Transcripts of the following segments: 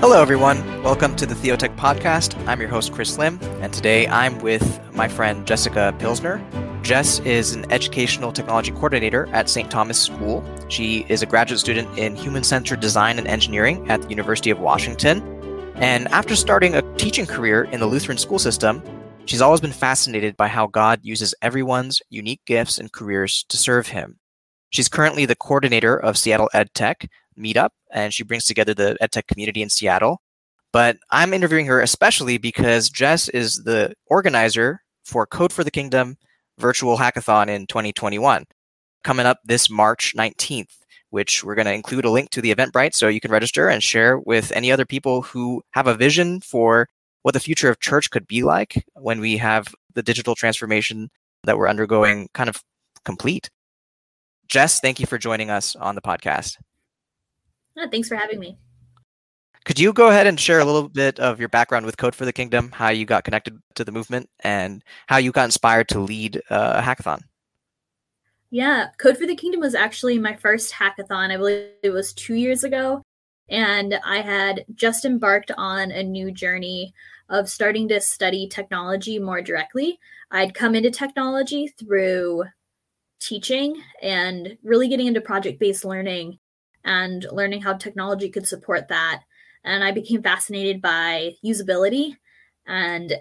Hello, everyone. Welcome to the Theotech Podcast. I'm your host, Chris Lim, and today I'm with my friend Jessica Pilsner. Jess is an educational technology coordinator at St. Thomas School. She is a graduate student in human centered design and engineering at the University of Washington. And after starting a teaching career in the Lutheran school system, she's always been fascinated by how God uses everyone's unique gifts and careers to serve Him. She's currently the coordinator of Seattle EdTech, meetup, and she brings together the edtech community in Seattle. But I'm interviewing her especially because Jess is the organizer for Code for the Kingdom virtual hackathon in 2021, coming up this March 19th, which we're going to include a link to the Eventbrite so you can register and share with any other people who have a vision for what the future of church could be like when we have the digital transformation that we're undergoing kind of complete. Jess, thank you for joining us on the podcast. Oh, thanks for having me. Could you go ahead and share a little bit of your background with Code for the Kingdom, how you got connected to the movement, and how you got inspired to lead uh, a hackathon? Yeah, Code for the Kingdom was actually my first hackathon. I believe it was two years ago. And I had just embarked on a new journey of starting to study technology more directly. I'd come into technology through teaching and really getting into project based learning and learning how technology could support that. And I became fascinated by usability and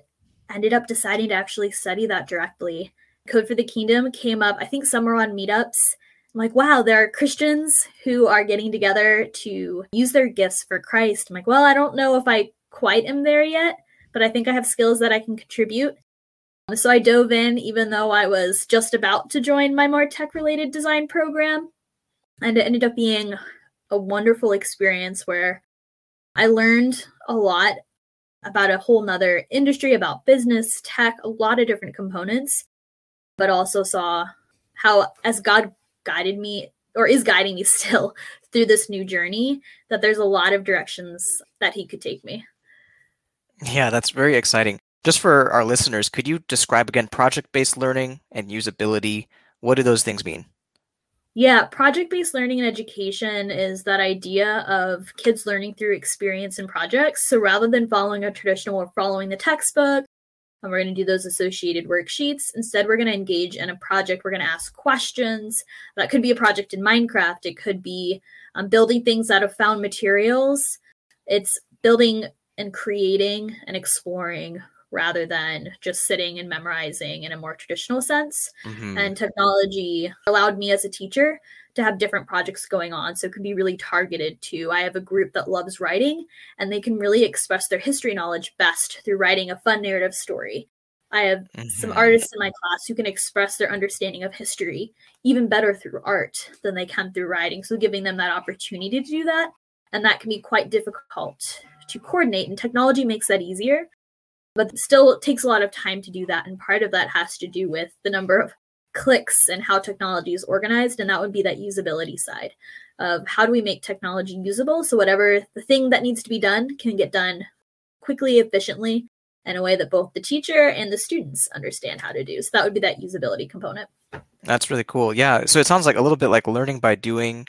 ended up deciding to actually study that directly. Code for the Kingdom came up, I think, somewhere on meetups. I'm like, wow, there are Christians who are getting together to use their gifts for Christ. I'm like, well, I don't know if I quite am there yet, but I think I have skills that I can contribute. So I dove in, even though I was just about to join my more tech related design program. And it ended up being a wonderful experience where I learned a lot about a whole nother industry, about business, tech, a lot of different components, but also saw how, as God guided me or is guiding me still through this new journey, that there's a lot of directions that He could take me. Yeah, that's very exciting. Just for our listeners, could you describe again project based learning and usability? What do those things mean? Yeah, project based learning and education is that idea of kids learning through experience and projects. So rather than following a traditional or following the textbook, and we're going to do those associated worksheets. Instead, we're going to engage in a project. We're going to ask questions. That could be a project in Minecraft. It could be um, building things out of found materials. It's building and creating and exploring rather than just sitting and memorizing in a more traditional sense. Mm-hmm. And technology allowed me as a teacher to have different projects going on. So it could be really targeted to. I have a group that loves writing and they can really express their history knowledge best through writing a fun narrative story. I have mm-hmm. some artists in my class who can express their understanding of history even better through art than they can through writing. So giving them that opportunity to do that. And that can be quite difficult to coordinate. And technology makes that easier but still it takes a lot of time to do that and part of that has to do with the number of clicks and how technology is organized and that would be that usability side of how do we make technology usable so whatever the thing that needs to be done can get done quickly efficiently in a way that both the teacher and the students understand how to do. So that would be that usability component. That's really cool. Yeah so it sounds like a little bit like learning by doing.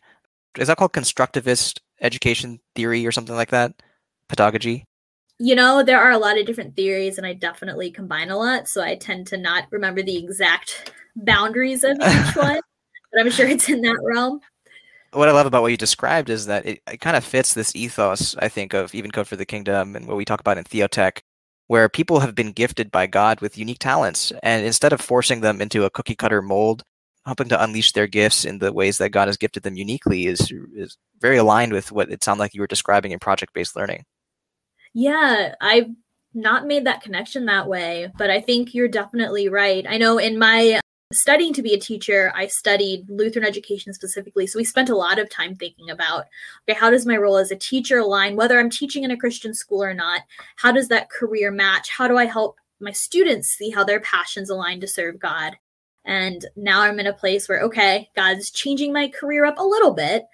Is that called constructivist education theory or something like that? Pedagogy you know, there are a lot of different theories, and I definitely combine a lot. So I tend to not remember the exact boundaries of each one, but I'm sure it's in that realm. What I love about what you described is that it, it kind of fits this ethos, I think, of even Code for the Kingdom and what we talk about in Theotech, where people have been gifted by God with unique talents. And instead of forcing them into a cookie cutter mold, hoping to unleash their gifts in the ways that God has gifted them uniquely is, is very aligned with what it sounded like you were describing in project based learning. Yeah, I've not made that connection that way, but I think you're definitely right. I know in my studying to be a teacher, I studied Lutheran education specifically. So we spent a lot of time thinking about okay, how does my role as a teacher align, whether I'm teaching in a Christian school or not? How does that career match? How do I help my students see how their passions align to serve God? And now I'm in a place where, okay, God's changing my career up a little bit.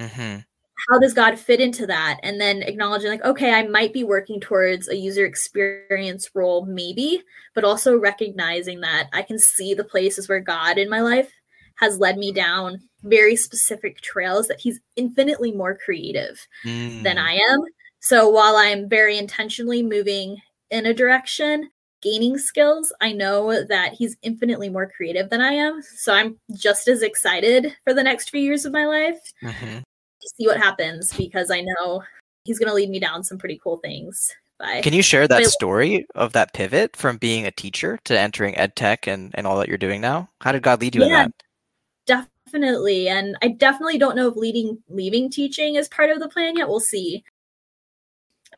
Mm-hmm how does God fit into that? And then acknowledging, like, okay, I might be working towards a user experience role, maybe, but also recognizing that I can see the places where God in my life has led me down very specific trails that He's infinitely more creative mm. than I am. So while I'm very intentionally moving in a direction, gaining skills, I know that he's infinitely more creative than I am. So I'm just as excited for the next few years of my life mm-hmm. To see what happens because I know he's going to lead me down some pretty cool things. By, Can you share that story of that pivot from being a teacher to entering ed tech and, and all that you're doing now? How did God lead you yeah, in that? Definitely. And I definitely don't know if leading leaving teaching is part of the plan yet. We'll see.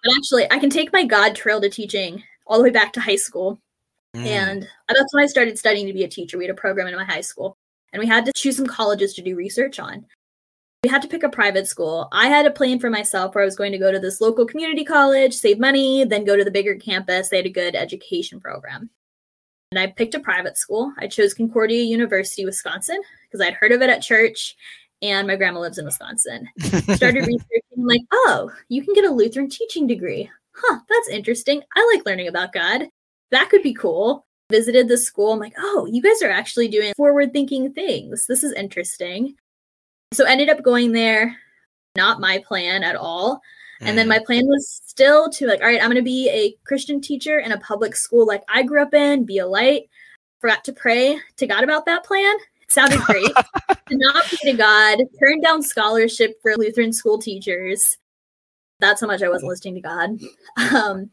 But actually, I can take my God trail to teaching all the way back to high school. Mm. And that's when I started studying to be a teacher. We had a program in my high school, and we had to choose some colleges to do research on. We had to pick a private school. I had a plan for myself where I was going to go to this local community college, save money, then go to the bigger campus. They had a good education program. And I picked a private school. I chose Concordia University, Wisconsin, because I'd heard of it at church and my grandma lives in Wisconsin. Started researching, like, oh, you can get a Lutheran teaching degree huh, that's interesting. I like learning about God. That could be cool. Visited the school. I'm like, oh, you guys are actually doing forward thinking things. This is interesting. So ended up going there. Not my plan at all. Mm. And then mm. my plan was still to like, all right, I'm going to be a Christian teacher in a public school like I grew up in, be a light. Forgot to pray to God about that plan. It sounded great. Did not pray to God. Turned down scholarship for Lutheran school teachers. That's how much I wasn't listening to God. Um,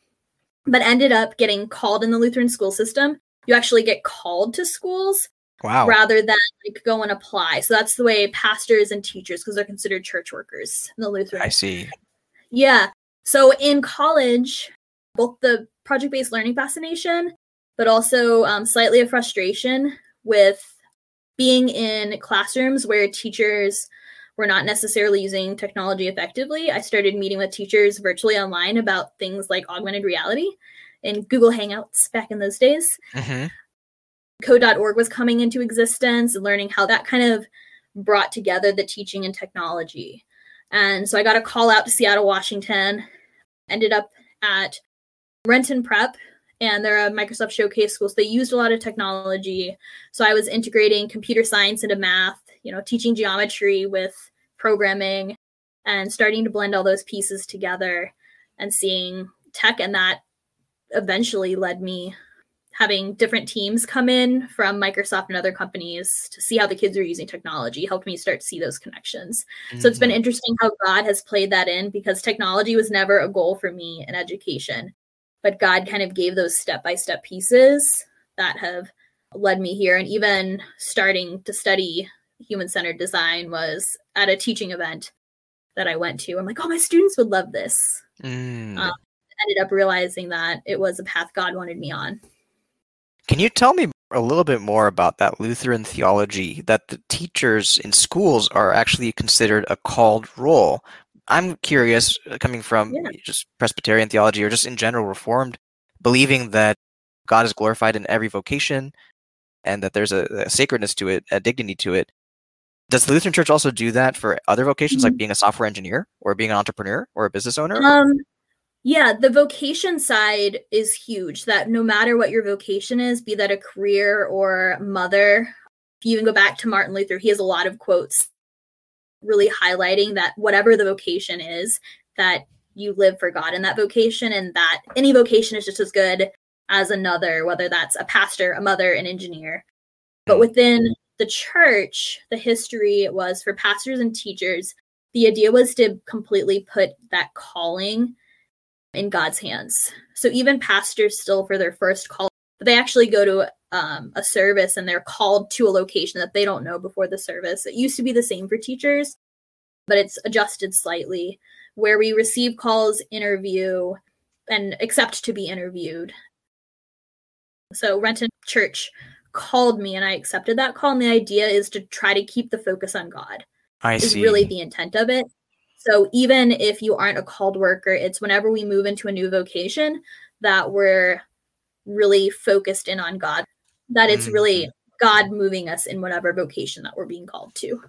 but ended up getting called in the Lutheran school system. You actually get called to schools wow. rather than like go and apply. So that's the way pastors and teachers, because they're considered church workers in the Lutheran. I see. Yeah. So in college, both the project based learning fascination, but also um, slightly a frustration with being in classrooms where teachers were not necessarily using technology effectively, I started meeting with teachers virtually online about things like augmented reality and Google Hangouts back in those days. Mm-hmm. Code.org was coming into existence and learning how that kind of brought together the teaching and technology. And so I got a call out to Seattle, Washington, ended up at Renton Prep, and they're a Microsoft Showcase school. So they used a lot of technology. So I was integrating computer science into math you know, teaching geometry with programming and starting to blend all those pieces together and seeing tech. And that eventually led me having different teams come in from Microsoft and other companies to see how the kids are using technology helped me start to see those connections. Mm-hmm. So it's been mm-hmm. interesting how God has played that in because technology was never a goal for me in education. But God kind of gave those step by step pieces that have led me here. And even starting to study human centered design was at a teaching event that I went to. I'm like, oh, my students would love this. Mm. Um, ended up realizing that it was a path God wanted me on. Can you tell me a little bit more about that Lutheran theology that the teachers in schools are actually considered a called role? I'm curious, uh, coming from yeah. just Presbyterian theology or just in general Reformed, believing that God is glorified in every vocation and that there's a, a sacredness to it, a dignity to it does the Lutheran Church also do that for other vocations, mm-hmm. like being a software engineer or being an entrepreneur or a business owner? Um, yeah, the vocation side is huge. That no matter what your vocation is, be that a career or mother, if you even go back to Martin Luther, he has a lot of quotes really highlighting that whatever the vocation is, that you live for God in that vocation, and that any vocation is just as good as another, whether that's a pastor, a mother, an engineer. But hmm. within the church, the history was for pastors and teachers, the idea was to completely put that calling in God's hands. So even pastors still for their first call, they actually go to um, a service and they're called to a location that they don't know before the service. It used to be the same for teachers, but it's adjusted slightly where we receive calls, interview, and accept to be interviewed. So Renton Church called me and I accepted that call. And the idea is to try to keep the focus on God. I is see. really the intent of it. So even if you aren't a called worker, it's whenever we move into a new vocation that we're really focused in on God. That it's mm-hmm. really God moving us in whatever vocation that we're being called to.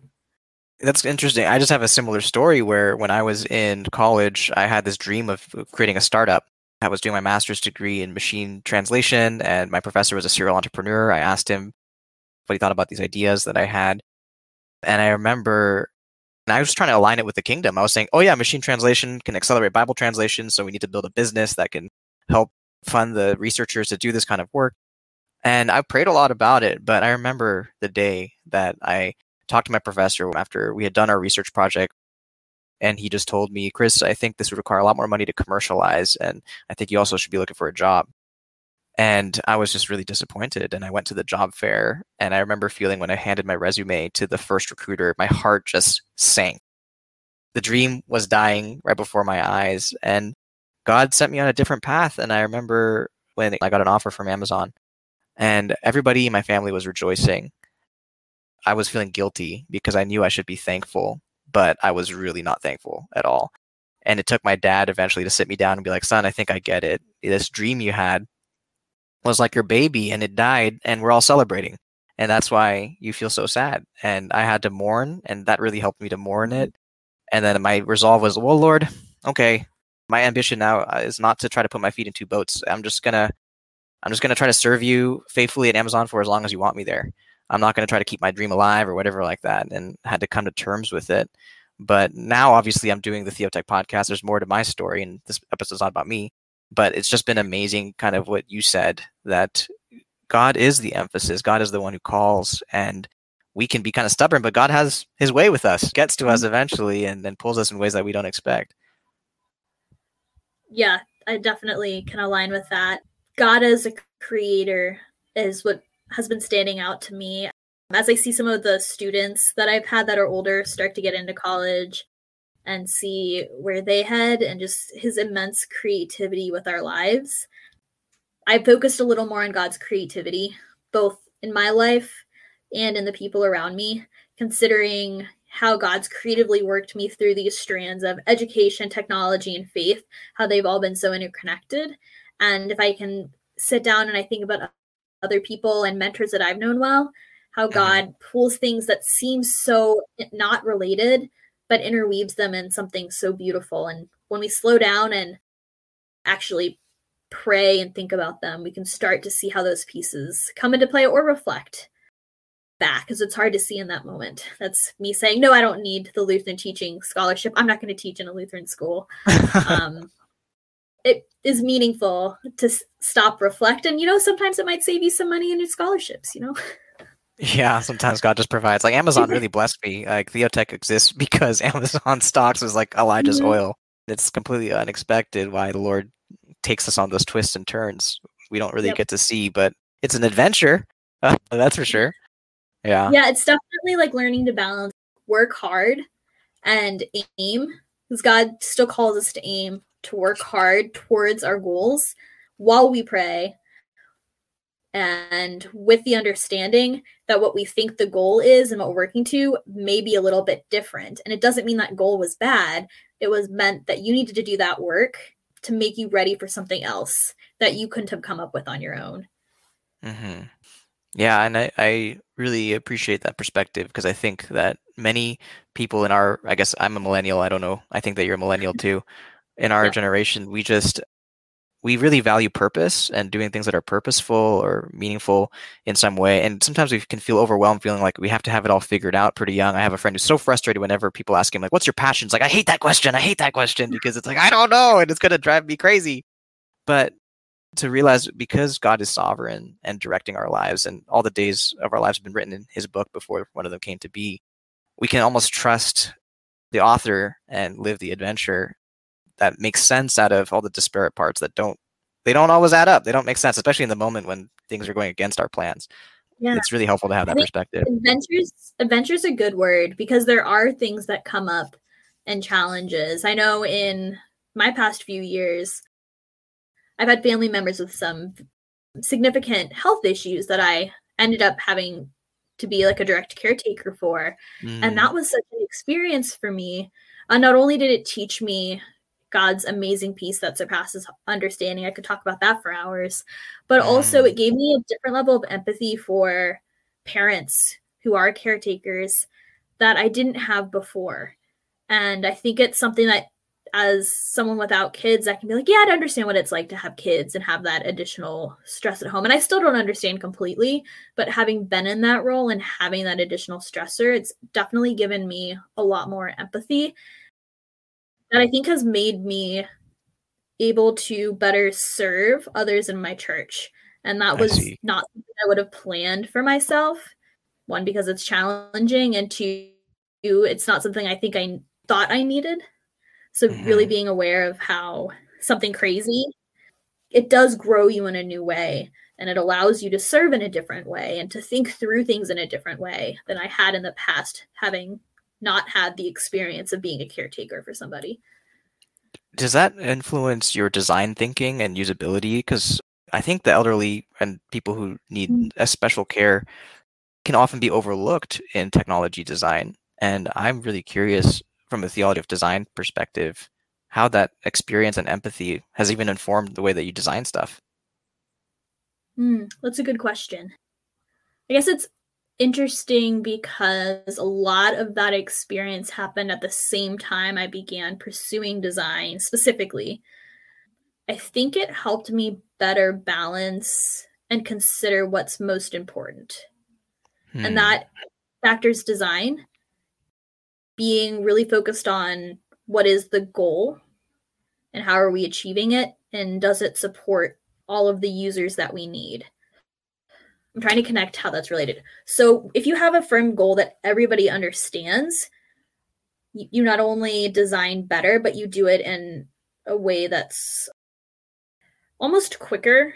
That's interesting. I just have a similar story where when I was in college, I had this dream of creating a startup. I was doing my master's degree in machine translation, and my professor was a serial entrepreneur. I asked him what he thought about these ideas that I had. And I remember And I was trying to align it with the kingdom. I was saying, oh, yeah, machine translation can accelerate Bible translation. So we need to build a business that can help fund the researchers to do this kind of work. And I prayed a lot about it. But I remember the day that I talked to my professor after we had done our research project. And he just told me, Chris, I think this would require a lot more money to commercialize. And I think you also should be looking for a job. And I was just really disappointed. And I went to the job fair. And I remember feeling when I handed my resume to the first recruiter, my heart just sank. The dream was dying right before my eyes. And God sent me on a different path. And I remember when I got an offer from Amazon, and everybody in my family was rejoicing. I was feeling guilty because I knew I should be thankful, but I was really not thankful at all. And it took my dad eventually to sit me down and be like, son, I think I get it. This dream you had was like your baby and it died and we're all celebrating. And that's why you feel so sad. And I had to mourn and that really helped me to mourn it. And then my resolve was, well, Lord, okay, my ambition now uh, is not to try to put my feet in two boats. I'm just to I'm just to try to serve you faithfully at Amazon for as long as you want me there. I'm not to try to keep my dream alive or whatever like that and had to come to terms with it. But now obviously I'm doing the Theotech podcast. There's more to my story and this episode's not about me but it's just been amazing kind of what you said that God is the emphasis. God is the one who calls and we can be kind of stubborn, but God has his way with us, gets to us mm-hmm. eventually and then pulls us in ways that we don't expect. Yeah, I definitely can align with that. God as a creator is what has been standing out to me. As I see some of the students that I've had that are older start to get into college, and see where they head and just his immense creativity with our lives. I focused a little more on God's creativity, both in my life and in the people around me, considering how God's creatively worked me through these strands of education, technology, and faith, how they've all been so interconnected. And if I can sit down and I think about other people and mentors that I've known well, how mm-hmm. God pulls things that seem so not related but interweaves them in something so beautiful. And when we slow down and actually pray and think about them, we can start to see how those pieces come into play or reflect back because it's hard to see in that moment. That's me saying, no, I don't need the Lutheran teaching scholarship. I'm not going to teach in a Lutheran school. um, it is meaningful to s- stop, reflect, and you know, sometimes it might save you some money in your scholarships, you know? Yeah, sometimes God just provides. Like Amazon really blessed me. Like Theotech exists because Amazon stocks is like Elijah's mm-hmm. oil. It's completely unexpected why the Lord takes us on those twists and turns we don't really yep. get to see, but it's an adventure. Uh, that's for sure. Yeah. Yeah, it's definitely like learning to balance work hard and aim because God still calls us to aim to work hard towards our goals while we pray and with the understanding that what we think the goal is and what we're working to may be a little bit different. And it doesn't mean that goal was bad. It was meant that you needed to do that work to make you ready for something else that you couldn't have come up with on your own. Mm-hmm. Yeah, and I, I really appreciate that perspective because I think that many people in our, I guess I'm a millennial. I don't know. I think that you're a millennial too. In our yeah. generation, we just we really value purpose and doing things that are purposeful or meaningful in some way. And sometimes we can feel overwhelmed, feeling like we have to have it all figured out pretty young. I have a friend who's so frustrated whenever people ask him, like, what's your passion? It's like, I hate that question. I hate that question because it's like, I don't know. And it's going to drive me crazy. But to realize because God is sovereign and directing our lives, and all the days of our lives have been written in his book before one of them came to be, we can almost trust the author and live the adventure that makes sense out of all the disparate parts that don't they don't always add up. They don't make sense, especially in the moment when things are going against our plans. Yeah. It's really helpful to have that perspective. Adventures adventures are a good word because there are things that come up and challenges. I know in my past few years I've had family members with some significant health issues that I ended up having to be like a direct caretaker for. Mm. And that was such an experience for me. Uh, not only did it teach me God's amazing peace that surpasses understanding. I could talk about that for hours. But also, mm. it gave me a different level of empathy for parents who are caretakers that I didn't have before. And I think it's something that as someone without kids, I can be like, yeah, I'd understand what it's like to have kids and have that additional stress at home. And I still don't understand completely, but having been in that role and having that additional stressor, it's definitely given me a lot more empathy that I think has made me able to better serve others in my church. And that was not something I would have planned for myself. One, because it's challenging, and two, it's not something I think I thought I needed. So mm-hmm. really being aware of how something crazy, it does grow you in a new way and it allows you to serve in a different way and to think through things in a different way than I had in the past, having not had the experience of being a caretaker for somebody. Does that influence your design thinking and usability? Because I think the elderly and people who need mm-hmm. a special care can often be overlooked in technology design. And I'm really curious from a theology of design perspective, how that experience and empathy has even informed the way that you design stuff. Mm, that's a good question. I guess it's interesting because a lot of that experience happened at the same time I began pursuing design specifically. I think it helped me better balance and consider what's most important. Hmm. And that factors design being really focused on what is the goal and how are we achieving it and does it support all of the users that we need i'm trying to connect how that's related so if you have a firm goal that everybody understands you not only design better but you do it in a way that's almost quicker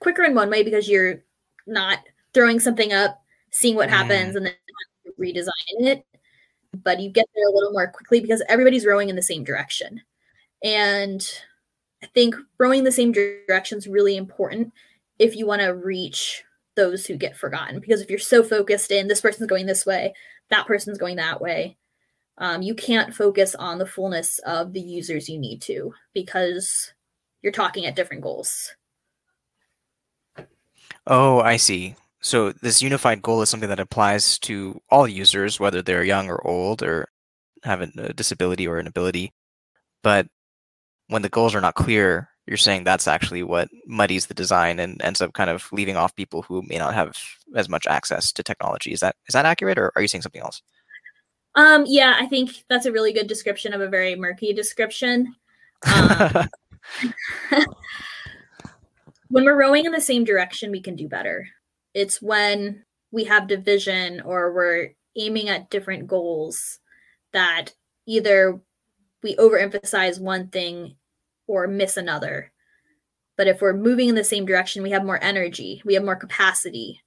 quicker in one way because you're not throwing something up seeing what mm. happens and then redesign it but you get there a little more quickly because everybody's rowing in the same direction. And I think rowing the same direction is really important if you want to reach those who get forgotten. Because if you're so focused in this person's going this way, that person's going that way, um, you can't focus on the fullness of the users you need to because you're talking at different goals. Oh, I see. So this unified goal is something that applies to all users, whether they're young or old or have a disability or an ability. But when the goals are not clear, you're saying that's actually what muddies the design and ends up kind of leaving off people who may not have as much access to technology. Is that is that accurate, or are you saying something else? Um, yeah, I think that's a really good description of a very murky description. Um, when we're rowing in the same direction, we can do better. It's when we have division or we're aiming at different goals that either we overemphasize one thing or miss another. But if we're moving in the same direction, we have more energy, we have more capacity.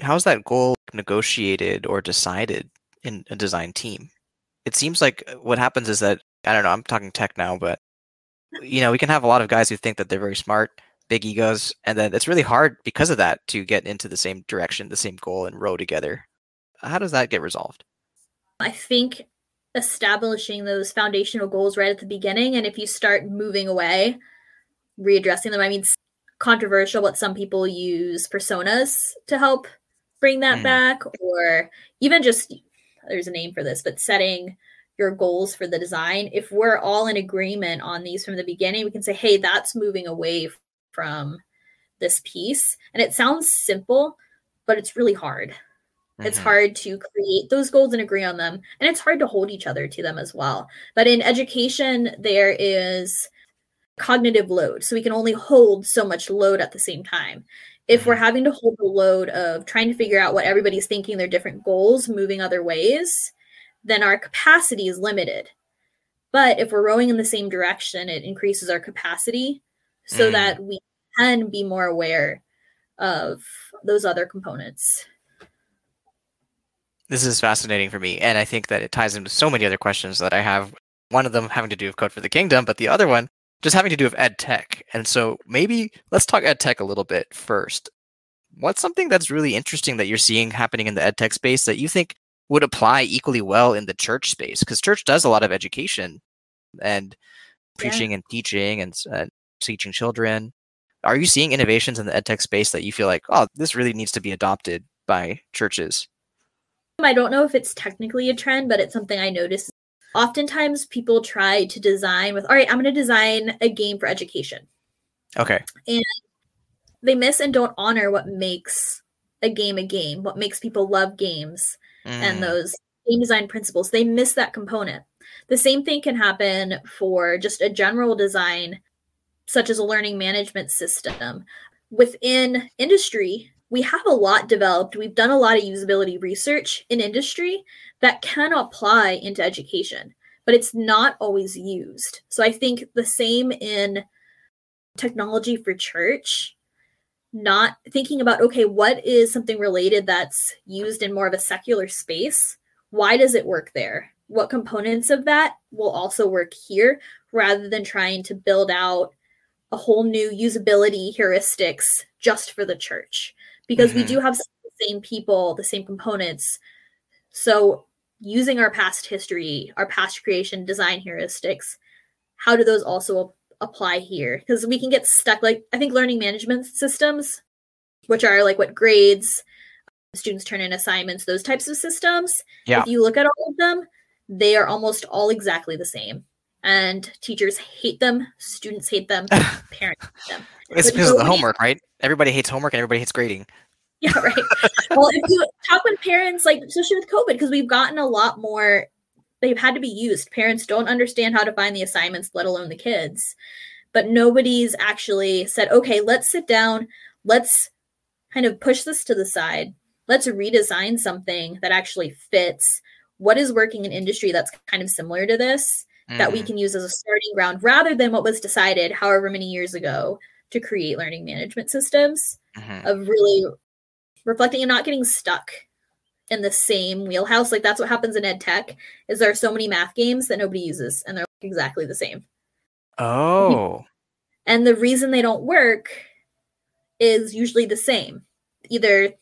How's that goal negotiated or decided in a design team? It seems like uh, what happens is that I don't know, I'm talking tech now, but you know, we can have a lot of guys who think that they're very smart big egos, and then it's really hard because of that to get into the same direction, the same goal, and row together. How does that get resolved? I think establishing those foundational goals right at the beginning, and if you start moving away, readdressing them. I mean, controversial, but some people use personas to help bring that mm. back, or even just there's a name for this, but setting your goals for the design. If we're all in agreement on these from the beginning, we can say, hey, that's moving away from this piece. And it sounds simple, but it's really hard. Mm-hmm. It's hard to create those goals and agree on them. And it's hard to hold each other to them as well. But in education, there is cognitive load. So we can only hold so much load at the same time. If we're mm-hmm. having to hold the load of trying to figure out what everybody's thinking, their different goals, moving other ways, then our capacity is limited. But if we're rowing in the same direction, it increases our capacity so mm. that we can be more aware of those other components. This is fascinating for me, and I think that it ties into so many other questions that I have. One of them having to do with Code for the Kingdom, but the other one just having to do with ed tech. And so maybe let's talk ed tech a little bit first. What's something that's really interesting that you're seeing happening in the ed tech space that you think would apply equally well in the church space? Because church does a lot of education and preaching yeah. and teaching and uh, teaching children. Are you seeing innovations in the ed tech space that you feel like, oh, this really needs to be adopted by churches? I don't know if it's technically a trend, but it's something I notice oftentimes people try to design with, all right, I'm going to design a game for education. Okay. And they miss and don't honor what makes a game a game, what makes people love games mm. and those game design principles. They miss that component. The same thing can happen for just a general design, such as a learning management system. Within industry, we have a lot developed. We've done a lot of usability research in industry that can apply into education, but it's not always used. So I think the same in technology for church, not thinking about, okay, what is something related that's used in more of a secular space? Why does it work there? What components of that will also work here rather than trying to build out a whole new usability heuristics just for the church? Because mm-hmm. we do have the same people, the same components. So using our past history, our past creation design heuristics, how do those also apply here? Because we can get stuck, like, I think learning management systems, which are like what grades, students turn in assignments, those types of systems. Yeah. If you look at all of them, they are almost all exactly the same. And teachers hate them, students hate them, parents hate them. It's because of the homework, right? Everybody hates homework and everybody hates grading. Yeah, right. well, if you talk with parents, like especially with COVID, because we've gotten a lot more, they've had to be used. Parents don't understand how to find the assignments, let alone the kids. But nobody's actually said, okay, let's sit down, let's kind of push this to the side. Let's redesign something that actually fits what is working in industry that's kind of similar to this that we mm. can use as a starting ground rather than what was decided however many years ago to create learning management systems mm-hmm. of really reflecting and not getting stuck in the same wheelhouse. Like that's what happens in ed tech is there are so many math games that nobody uses and they're exactly the same. Oh. And the reason they don't work is usually the same. Either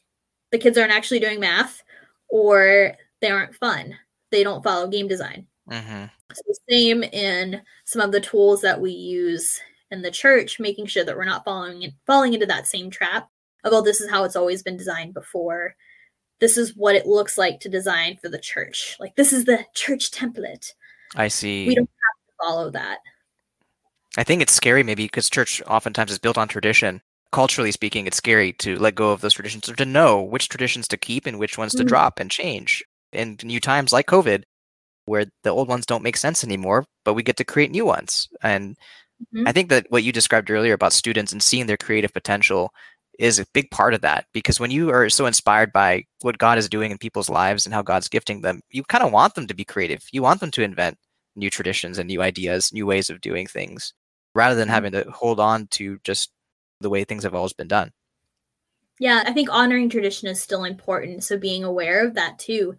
the kids aren't actually doing math or they aren't fun. They don't follow game design. Mm-hmm. So same in some of the tools that we use in the church, making sure that we're not falling falling into that same trap of oh, this is how it's always been designed before. This is what it looks like to design for the church. Like this is the church template. I see. We don't have to follow that. I think it's scary maybe because church oftentimes is built on tradition. Culturally speaking, it's scary to let go of those traditions or to know which traditions to keep and which ones to mm-hmm. drop and change. In new times like COVID, where the old ones don't make sense anymore, but we get to create new ones. And mm-hmm. I think that what you described earlier about students and seeing their creative potential is a big part of that because when you are so inspired by what God is doing in people's lives and how God's gifting them, you kind of want them to be creative. You want them to invent new traditions and new ideas, new ways of doing things, rather than mm-hmm. having to hold on to just the way things have always been done. Yeah, I think honoring tradition is still important. So being aware of that too.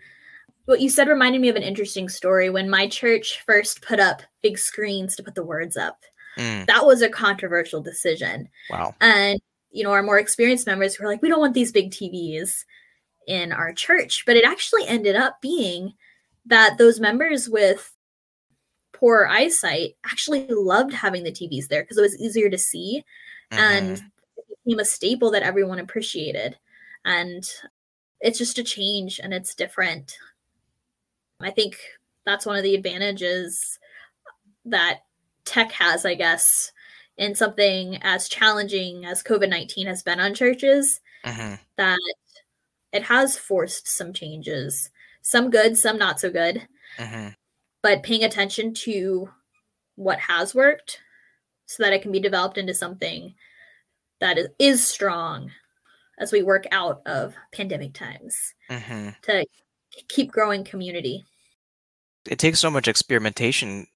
What you said reminded me of an interesting story when my church first put up big screens to put the words up. Mm. That was a controversial decision. Wow. And you know, our more experienced members were like, we don't want these big TVs in our church. But it actually ended up being that those members with poor eyesight actually loved having the TVs there because it was easier to see mm-hmm. and it became a staple that everyone appreciated. And it's just a change and it's different. I think that's one of the advantages that tech has, I guess, in something as challenging as COVID 19 has been on churches, mm-hmm. that it has forced some changes, some good, some not so good. Mm-hmm. But paying attention to what has worked so that it can be developed into something that is, is strong as we work out of pandemic times mm-hmm. to keep growing community. It takes so much experimentation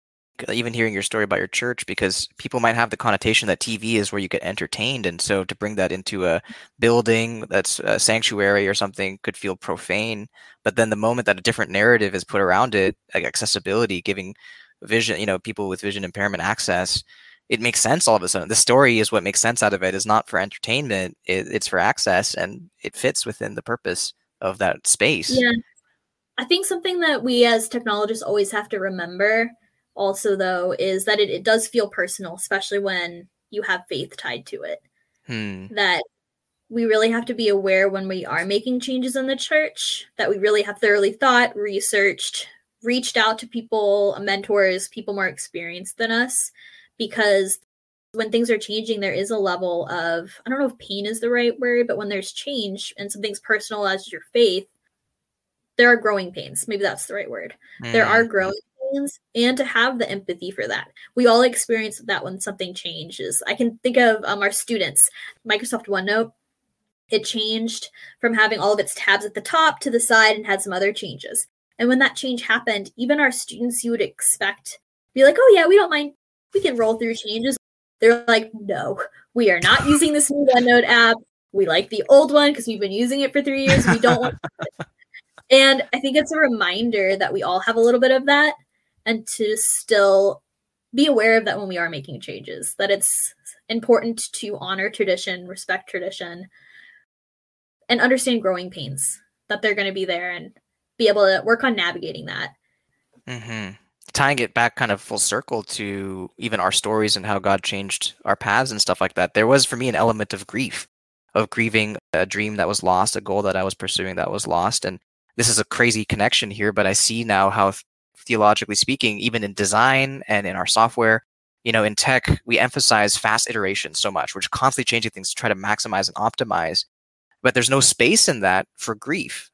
uh, even hearing your story about your church because people might have the connotation that TV is where you get entertained and so to bring that into a building that's a sanctuary or something could feel profane. But then the moment that a different narrative is put around it like accessibility giving vision you know people with vision impairment access it makes sense all of a sudden. The story is what makes sense out of it. Is not for entertainment it, it's for access and it fits within the purpose of that space. Yeah i think something that we as technologists always have to remember also though is that it, it does feel personal especially when you have faith tied to it hmm. that we really have to be aware when we are making changes in the church that we really have thoroughly thought researched reached out to people, mentors, people more experienced than us, because when things are changing, there is a level of, I don't know if pain is the right word, but when there's change and something's personal as your faith, there are growing pains. Maybe that's the right word. Mm. There are growing pains, and to have the empathy for that. We all experience that when something changes. I can think of um, our students, Microsoft OneNote. It changed from having all of its tabs at the top to the side and had some other changes. And when that change happened, even our students you would expect be like, oh, yeah, we don't mind. We can roll through changes. They're like, no, we are not using this new OneNote app. We like the old one because we've been using it for three years. We don't want And I think it's a reminder that we all have a little bit of that and to still be aware of that when we are making changes, that it's important to honor tradition, respect tradition, and understand growing pains, that they're going to be there and be able to work on navigating that. Mm-hmm. Tying it back kind of full circle to even our stories and how God changed our paths and stuff like that, there was for me an element of grief, of grieving a dream that was lost, a goal that I was pursuing that was lost. And this is a crazy connection here, but I see now how theologically speaking, even in design and in our software, you know, in tech, we emphasize fast iteration so much. We're constantly changing things to try to maximize and optimize. But there's no space in that for grief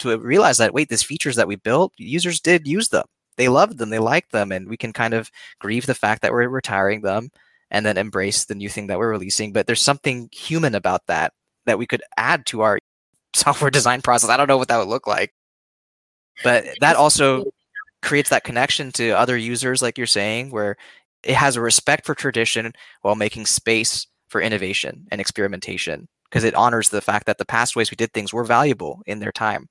to realize that, wait, these features that we built, users did use them. They loved them, they liked them, and we can kind of grieve the fact that we're retiring them and then embrace the new thing that we're releasing. But there's something human about that that we could add to our software design process. I don't know what that would look like. But that also creates that connection to other users, like you're saying, where it has a respect for tradition while making space for innovation and experimentation because it honors the fact that the past ways we did things were valuable in their time.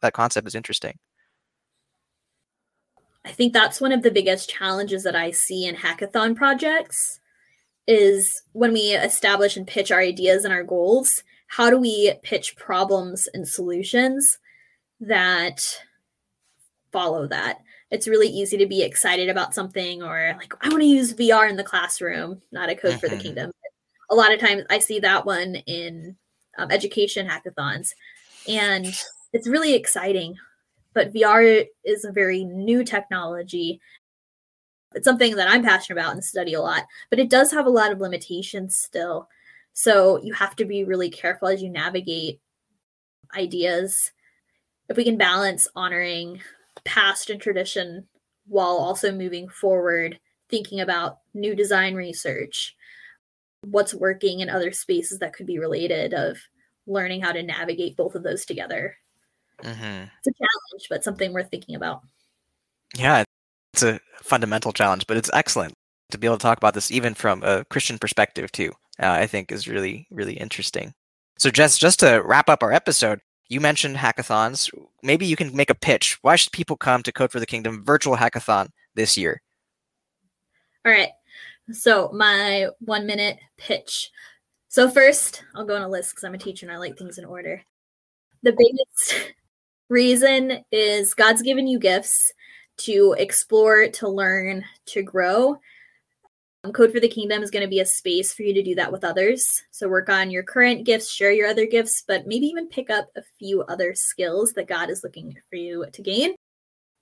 That concept is interesting. I think that's one of the biggest challenges that I see in hackathon projects is when we establish and pitch our ideas and our goals, how do we pitch problems and solutions that follow that. It's really easy to be excited about something or like, I want to use VR in the classroom, not a code mm-hmm. for the mm-hmm. kingdom. A lot of times I see that one in um, education hackathons, and it's really exciting. But VR is a very new technology. It's something that I'm passionate about and study a lot, but it does have a lot of limitations still. So you have to be really careful as you navigate ideas. If we can balance honoring past and tradition while also moving forward, thinking about new design research, what's working in other spaces that could be related, of learning how to navigate both of those together. Mm-hmm. It's a challenge, but something worth thinking about. Yeah, it's a fundamental challenge, but it's excellent to be able to talk about this even from a Christian perspective too. Uh, I think is really really interesting. So Jess, just to wrap up our episode, you mentioned hackathons. Maybe you can make a pitch. Why should people come to Code for the Kingdom virtual hackathon this year? All right. So, my one minute pitch. So, first, I'll go on a list because I'm a teacher and I like things in order. The biggest reason is God's given you gifts to explore, to learn, to grow. Um, Code for the Kingdom is going to be a space for you to do that with others. So work on your current gifts, share your other gifts, but maybe even pick up a few other skills that God is looking for you to gain.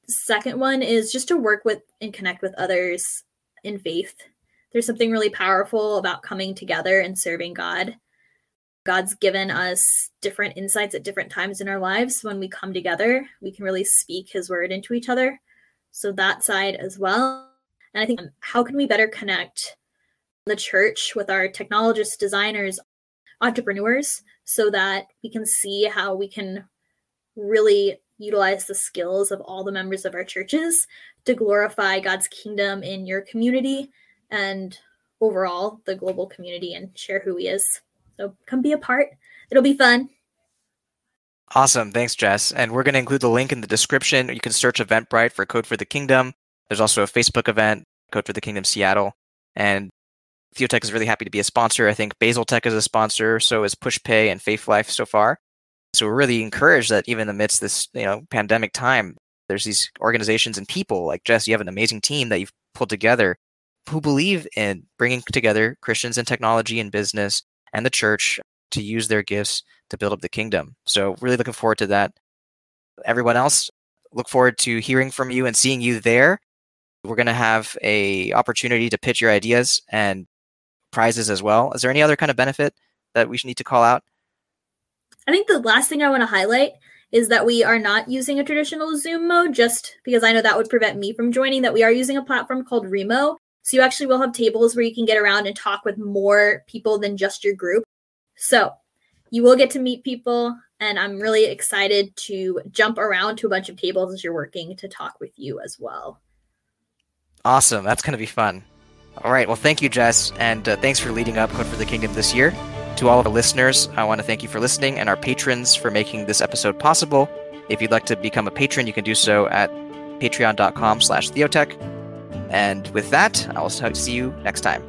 second one is just to work with and connect with others in faith. There's something really powerful about coming together and serving God. God's given us different insights at different times in our lives. When we come together, we can really speak his word into each other. So that side as well and I think um, how can we better connect the church with our technologists, designers, entrepreneurs so that we can see how we can really utilize the skills of all the members of our churches to glorify God's kingdom in your community and overall the global community and share who he is. So come be a part. It'll be fun. Awesome. Thanks, Jess. And we're going to include the link in the description. You can search Eventbrite for Code for the Kingdom. There's also a Facebook event, Code for the Kingdom Seattle. And Theotech is really happy to be a sponsor. I think Basil Tech is a sponsor, so is PushPay and Faithlife so far. So we're really encouraged that even amidst this, you know, pandemic time, there's these organizations and people like Jess. You have an amazing team that you've pulled together who believe in bringing together Christians and technology and business and the church to use their gifts to build up the kingdom. So really looking forward to that. Everyone else, look forward to hearing from you and seeing you there. We're going to have a opportunity to pitch your ideas and prizes as well. Is there any other kind of benefit that we should need to call out? I think the last thing I want to highlight is that we are not using a traditional Zoom mode just because I know that would prevent me from joining, that we are using a platform called Remo. So you actually will have tables where you can get around and talk with more people than just your group. So you will get to meet people, and I'm really excited to jump around to a bunch of tables as you're working to talk with you as well. Awesome. That's going to be fun. All right. Well, thank you, Jess, and uh, thanks for leading up Code for the Kingdom this year. To all of the listeners, I want to thank you for listening and our patrons for making this episode possible. If you'd like to become a patron, you can do so at patreon.com slash theotech. And with that, I will see you next time.